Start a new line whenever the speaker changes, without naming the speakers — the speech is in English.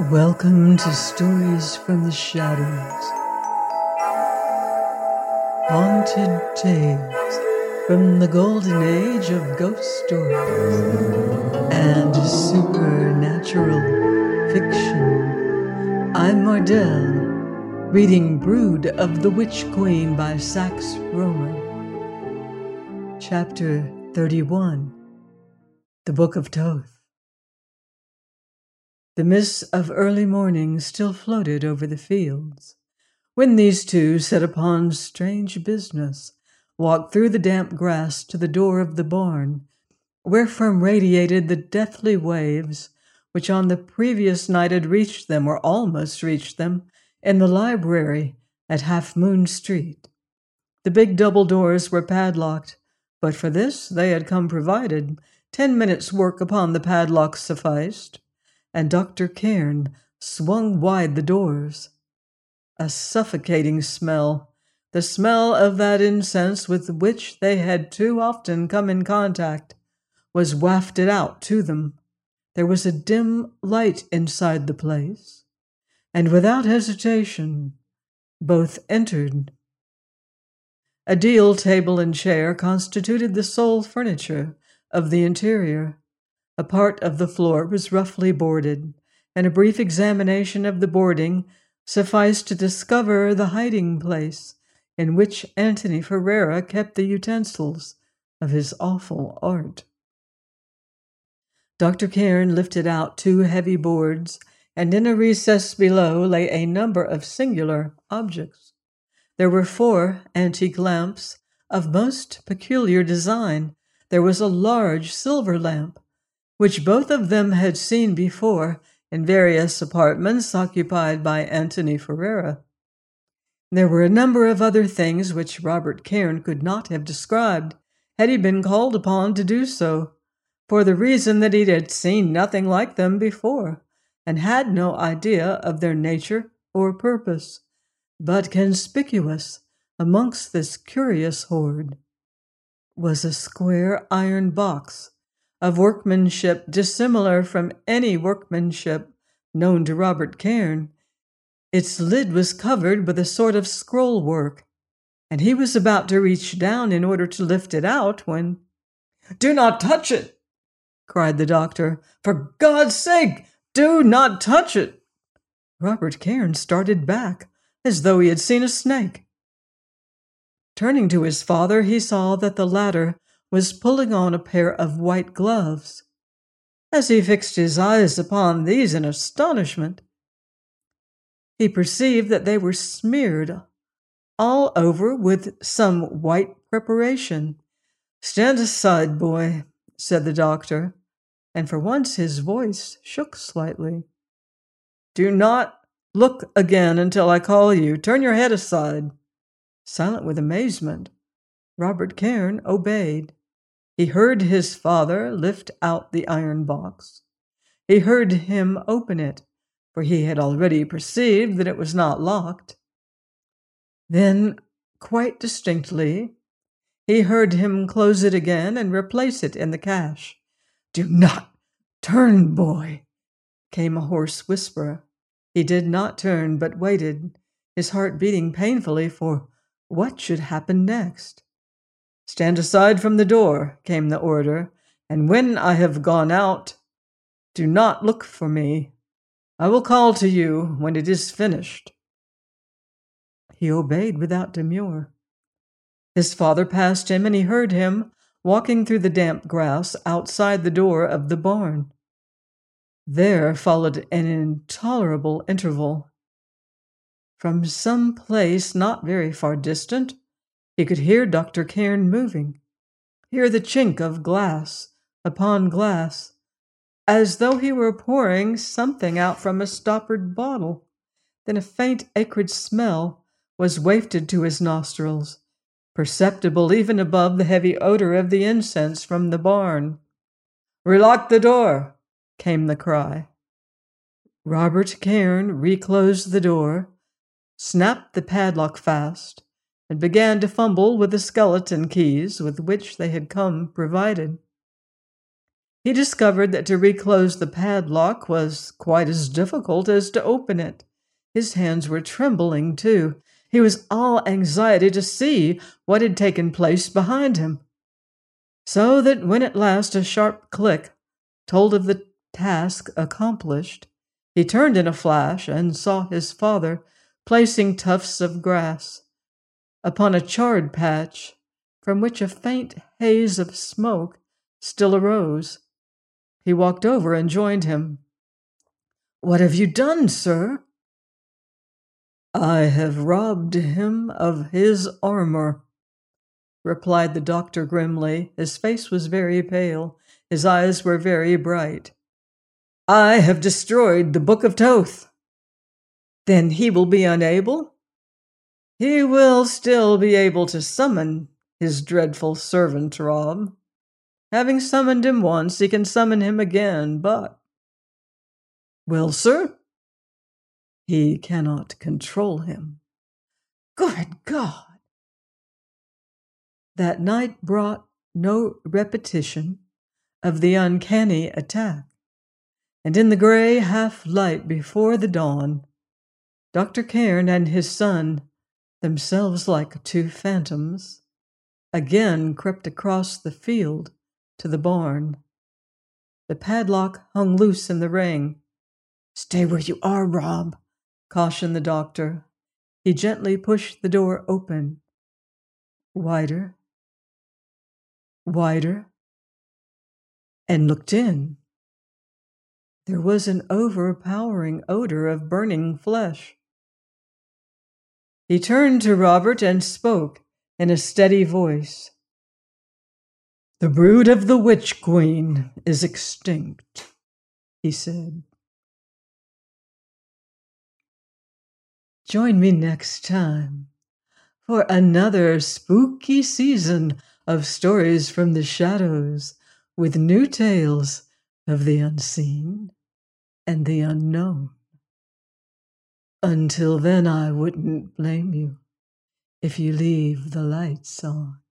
Welcome to Stories from the Shadows. Haunted tales from the golden age of ghost stories and supernatural fiction. I'm Mardell, reading Brood of the Witch Queen by Sax Rohmer. Chapter 31 The Book of Thoth. The mists of early morning still floated over the fields when these two set upon strange business, walked through the damp grass to the door of the barn, wherefrom radiated the deathly waves which on the previous night had reached them, or almost reached them, in the library at Half Moon Street. The big double doors were padlocked, but for this they had come provided. Ten minutes' work upon the padlock sufficed and Dr. Cairn swung wide the doors. A suffocating smell, the smell of that incense with which they had too often come in contact, was wafted out to them. There was a dim light inside the place, and without hesitation, both entered. A deal table and chair constituted the sole furniture of the interior. A part of the floor was roughly boarded, and a brief examination of the boarding sufficed to discover the hiding place in which Antony Ferrara kept the utensils of his awful art. Dr. Cairn lifted out two heavy boards, and in a recess below lay a number of singular objects. There were four antique lamps of most peculiar design. There was a large silver lamp which both of them had seen before in various apartments occupied by Antony Ferrara. There were a number of other things which Robert Cairn could not have described had he been called upon to do so, for the reason that he had seen nothing like them before, and had no idea of their nature or purpose. But conspicuous amongst this curious hoard was a square iron box of workmanship dissimilar from any workmanship known to Robert Cairn. Its lid was covered with a sort of scroll work, and he was about to reach down in order to lift it out when. Do not touch it! cried the doctor. For God's sake, do not touch it! Robert Cairn started back as though he had seen a snake. Turning to his father, he saw that the latter was pulling on a pair of white gloves. As he fixed his eyes upon these in astonishment, he perceived that they were smeared all over with some white preparation. Stand aside, boy, said the doctor, and for once his voice shook slightly. Do not look again until I call you. Turn your head aside. Silent with amazement, Robert Cairn obeyed. He heard his father lift out the iron box. He heard him open it, for he had already perceived that it was not locked. Then, quite distinctly, he heard him close it again and replace it in the cache. Do not turn, boy, came a hoarse whisper. He did not turn, but waited, his heart beating painfully for what should happen next. Stand aside from the door, came the order, and when I have gone out, do not look for me. I will call to you when it is finished. He obeyed without demur. His father passed him, and he heard him walking through the damp grass outside the door of the barn. There followed an intolerable interval. From some place not very far distant, he could hear Dr. Cairn moving, hear the chink of glass upon glass, as though he were pouring something out from a stoppered bottle. Then a faint acrid smell was wafted to his nostrils, perceptible even above the heavy odor of the incense from the barn. Relock the door, came the cry. Robert Cairn reclosed the door, snapped the padlock fast, and began to fumble with the skeleton keys with which they had come provided. He discovered that to reclose the padlock was quite as difficult as to open it. His hands were trembling, too. He was all anxiety to see what had taken place behind him. So that when at last a sharp click told of the task accomplished, he turned in a flash and saw his father placing tufts of grass upon a charred patch from which a faint haze of smoke still arose. He walked over and joined him. What have you done, sir? I have robbed him of his armor, replied the doctor grimly. His face was very pale, his eyes were very bright. I have destroyed the Book of Thoth. Then he will be unable? He will still be able to summon his dreadful servant, Rob. Having summoned him once, he can summon him again, but. Well, sir? He cannot control him. Good God! That night brought no repetition of the uncanny attack, and in the gray half light before the dawn, Dr. Cairn and his son, themselves like two phantoms, again crept across the field to the barn. The padlock hung loose in the ring. Stay where you are, Rob, cautioned the doctor. He gently pushed the door open. Wider, wider, and looked in. There was an overpowering odor of burning flesh. He turned to Robert and spoke in a steady voice. The brood of the Witch Queen is extinct, he said. Join me next time for another spooky season of stories from the shadows with new tales of the unseen and the unknown. Until then, I wouldn't blame you if you leave the lights on.